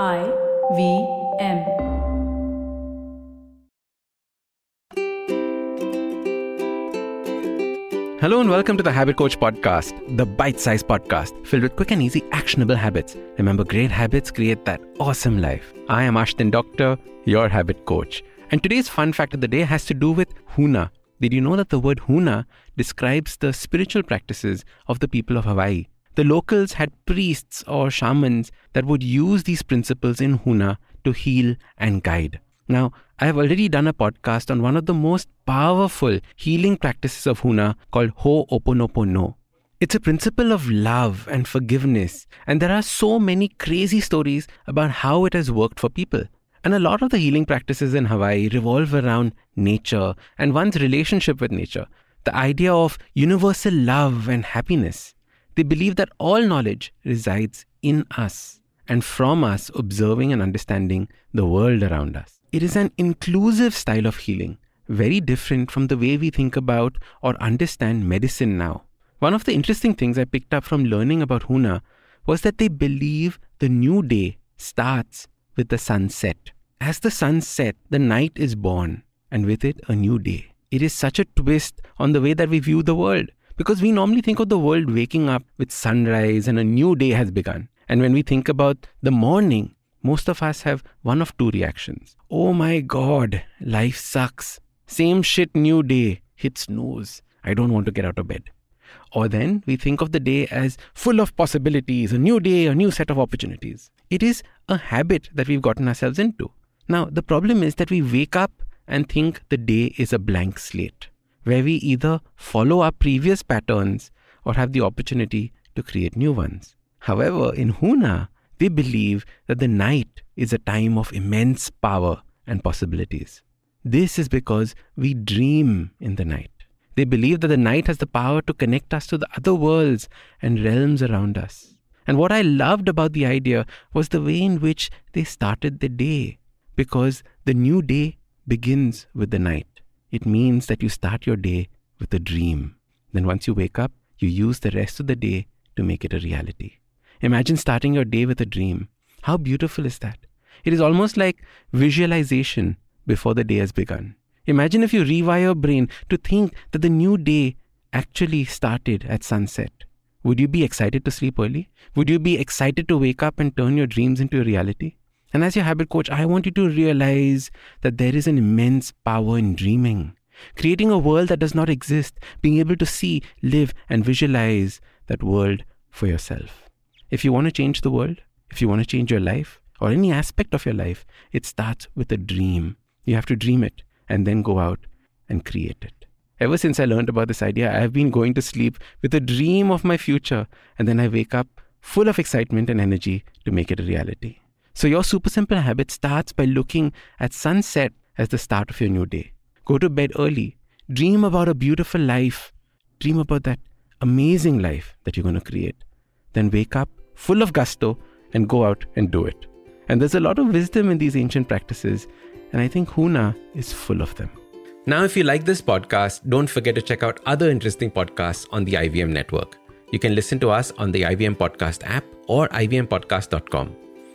I V M. Hello and welcome to the Habit Coach Podcast, the bite sized podcast filled with quick and easy actionable habits. Remember, great habits create that awesome life. I am Ashdin Doctor, your habit coach. And today's fun fact of the day has to do with Huna. Did you know that the word Huna describes the spiritual practices of the people of Hawaii? The locals had priests or shamans that would use these principles in Huna to heal and guide. Now, I have already done a podcast on one of the most powerful healing practices of Huna called Ho'oponopono. It's a principle of love and forgiveness, and there are so many crazy stories about how it has worked for people. And a lot of the healing practices in Hawaii revolve around nature and one's relationship with nature, the idea of universal love and happiness. They believe that all knowledge resides in us and from us observing and understanding the world around us. It is an inclusive style of healing, very different from the way we think about or understand medicine now. One of the interesting things I picked up from learning about Huna was that they believe the new day starts with the sunset. As the sun sets, the night is born, and with it, a new day. It is such a twist on the way that we view the world. Because we normally think of the world waking up with sunrise and a new day has begun. And when we think about the morning, most of us have one of two reactions. Oh my god, life sucks. Same shit, new day. Hit snooze. I don't want to get out of bed. Or then we think of the day as full of possibilities, a new day, a new set of opportunities. It is a habit that we've gotten ourselves into. Now, the problem is that we wake up and think the day is a blank slate where we either follow our previous patterns or have the opportunity to create new ones. However, in Huna, they believe that the night is a time of immense power and possibilities. This is because we dream in the night. They believe that the night has the power to connect us to the other worlds and realms around us. And what I loved about the idea was the way in which they started the day, because the new day begins with the night. It means that you start your day with a dream. Then once you wake up, you use the rest of the day to make it a reality. Imagine starting your day with a dream. How beautiful is that? It is almost like visualization before the day has begun. Imagine if you rewire your brain to think that the new day actually started at sunset. Would you be excited to sleep early? Would you be excited to wake up and turn your dreams into a reality? And as your habit coach, I want you to realize that there is an immense power in dreaming, creating a world that does not exist, being able to see, live, and visualize that world for yourself. If you want to change the world, if you want to change your life or any aspect of your life, it starts with a dream. You have to dream it and then go out and create it. Ever since I learned about this idea, I have been going to sleep with a dream of my future, and then I wake up full of excitement and energy to make it a reality. So, your super simple habit starts by looking at sunset as the start of your new day. Go to bed early. Dream about a beautiful life. Dream about that amazing life that you're going to create. Then wake up full of gusto and go out and do it. And there's a lot of wisdom in these ancient practices, and I think Huna is full of them. Now, if you like this podcast, don't forget to check out other interesting podcasts on the IVM network. You can listen to us on the IVM Podcast app or ivmpodcast.com.